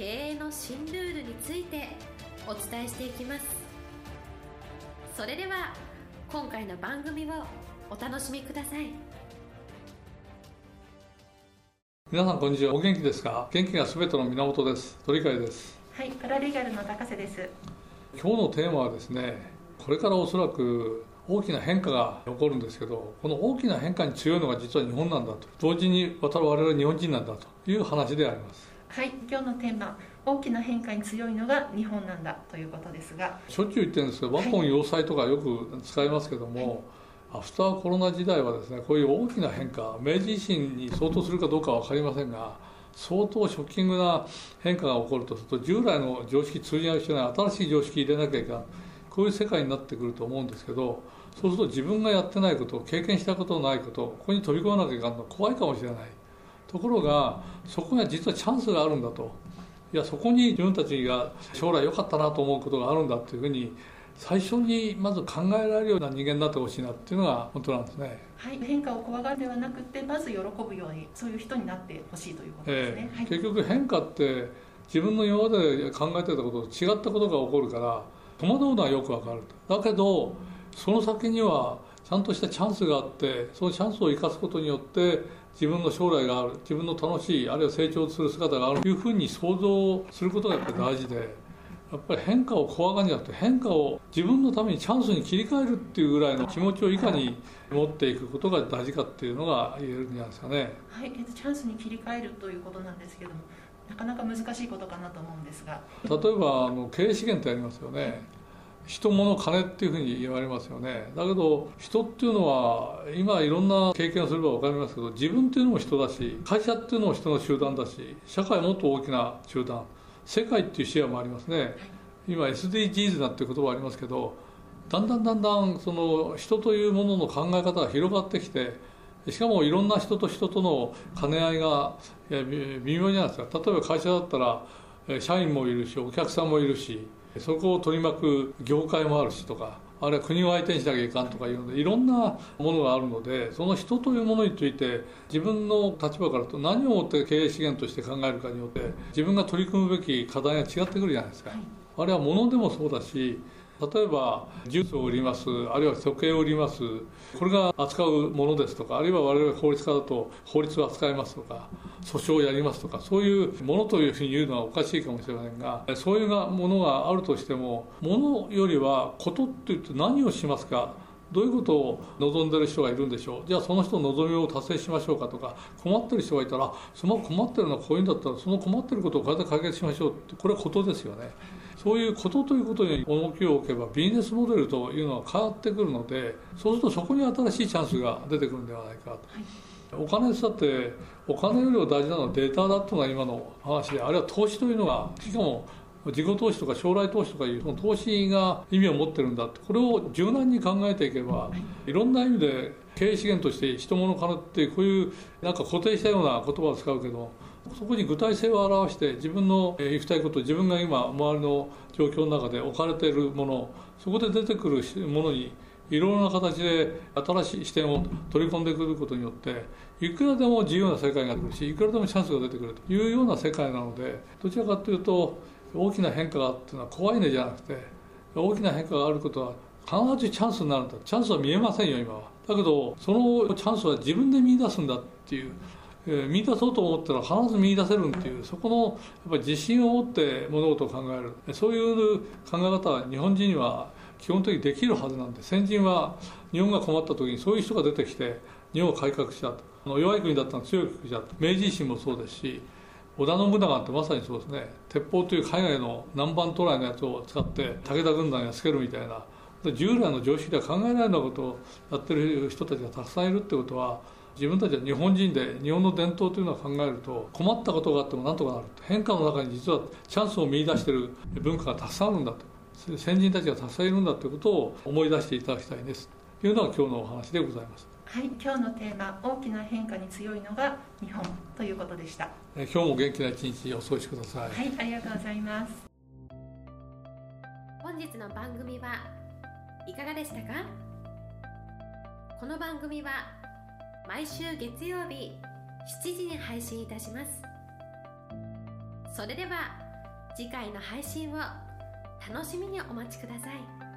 経営の新ルールについてお伝えしていきます。それでは今回の番組をお楽しみください。皆さんこんにちは。お元気ですか？元気がすべての源です。鳥海です。はいパラリーガルの高瀬です。今日のテーマはですねこれからおそらく大きな変化が起こるんですけどこの大きな変化に強いのが実は日本なんだと。同時に我々日本人なんだという話でありますはい今日のテーマ大きな変化に強いのが日本なんだということですが。しょっちゅう言ってるんですけど和本要塞とかよく使いますけども、はい、アフターコロナ時代はですねこういう大きな変化明治維新に相当するかどうかは分かりませんが相当ショッキングな変化が起こるとすると従来の常識通じない人ない新しい常識入れなきゃいけないこういう世界になってくると思うんですけどそうすると自分がやってないこと経験したことのないことここに飛び込まなきゃいけないのは怖いかもしれないところがそこには実はチャンスがあるんだと。いやそこに自分たちが将来良かったなと思うことがあるんだというふうに最初にまず考えられるような人間になってほしいなっていうのが本当なんですね。はい、変化を怖がるではなくてまず喜ぶようにそういう人になってほしいということですね。えーはい、結局変化って自分の今まで考えてたことと違ったことが起こるから戸惑うのはよくわかるだけどその先にはちゃんとしたチャンスがあってそのチャンスを生かすことによって自分の将来がある自分の楽しいあるいは成長する姿があるというふうに想像することがやっぱり大事でやっぱり変化を怖がるんじゃなくて変化を自分のためにチャンスに切り替えるっていうぐらいの気持ちをいかに持っていくことが大事かっていうのが言えるんじゃないですかね。はい、チャンスに切り替えるということなんですけどもなかなか難しいことかなと思うんですが例えばあの経営資源ってありますよね人物金っていうふうに言われますよね。だけど人っていうのは今いろんな経験をすれば分かりますけど自分っていうのも人だし会社っていうのも人の集団だし社会はもっと大きな集団世界っていう視野もありますね。今 SDGs なんていう言葉ありますけどだんだんだんだんその人というものの考え方が広がってきてしかもいろんな人と人との兼ね合いが微妙じゃないですか例えば会社だったら社員もいるしお客さんもいるしそこを取り巻く業界もあるしとかあるいは国を相手にしなきゃいかんとかいうのでいろんなものがあるのでその人というものについて自分の立場からと何をもって経営資源として考えるかによって自分が取り組むべき課題が違ってくるじゃないですか。あれは物でもそうだし例えばジュースを売りますあるいは時計を売りますこれが扱うものですとかあるいは我々法律家だと法律を扱いますとか訴訟をやりますとかそういうものというふうに言うのはおかしいかもしれませんがそういうものがあるとしてもものよりはことっていって何をしますかどういうことを望んでる人がいるんでしょうじゃあその人の望みを達成しましょうかとか困ってる人がいたらその困ってるのはこういうんだったらその困ってることをこうやって解決しましょうってこれはことですよね。そういうことということに重きを置けばビジネスモデルというのは変わってくるのでそうするとそこに新しいチャンスが出てくるんではないかと。お金だってお金よりも大事なのはデータだというのが今の話であるいは投資というのがしかも自己投資とか将来投資とかいうその投資が意味を持ってるんだってこれを柔軟に考えていけばいろんな意味で経営資源として人物金ってこういうなんか固定したような言葉を使うけどそこに具体性を表して自分の行きたいこと自分が今周りの状況の中で置かれているものそこで出てくるものにいろいろな形で新しい視点を取り込んでくることによっていくらでも自由な世界が出るしいくらでもチャンスが出てくるというような世界なのでどちらかというと大きな変化があってのは怖いねじゃなくて大きな変化があることは必ずチャンスになるんだ。チャンスは見えませんよ今は。だけどそのチャンスは自分で見出すんだっていうえー、見出そうと思ったら必ず見出せるっていうそこのやっぱり自信を持って物事を考える。そういう考え方は日本人には基本的にできるはずなんで先人は日本が困った時にそういう人が出てきて日本を改革したと。弱い国だったの強い国だと明治維新もそうですし織田信長ってまさにそうですね。鉄砲という海外の南蛮渡来のやつを使って武田軍団やつけるみたいな。従来の常識では考えられなことをやってる人たちがたくさんいるってことは自分たちは日本人で日本の伝統というのを考えると困ったことがあっても何とかなる変化の中に実はチャンスを見出している文化がたくさんあるんだと。先人たちがたくさんいるんだということを思い出していただきたいです。というのが今日のお話でございます。はい今日のテーマ大きな変化に強いのが日本ということでした。今日も元気な一日お過ごしください。はいありがとうございます。本日の番組はいかがでしたか？この番組は毎週月曜日7時に配信いたします。それでは次回の配信を楽しみにお待ちください。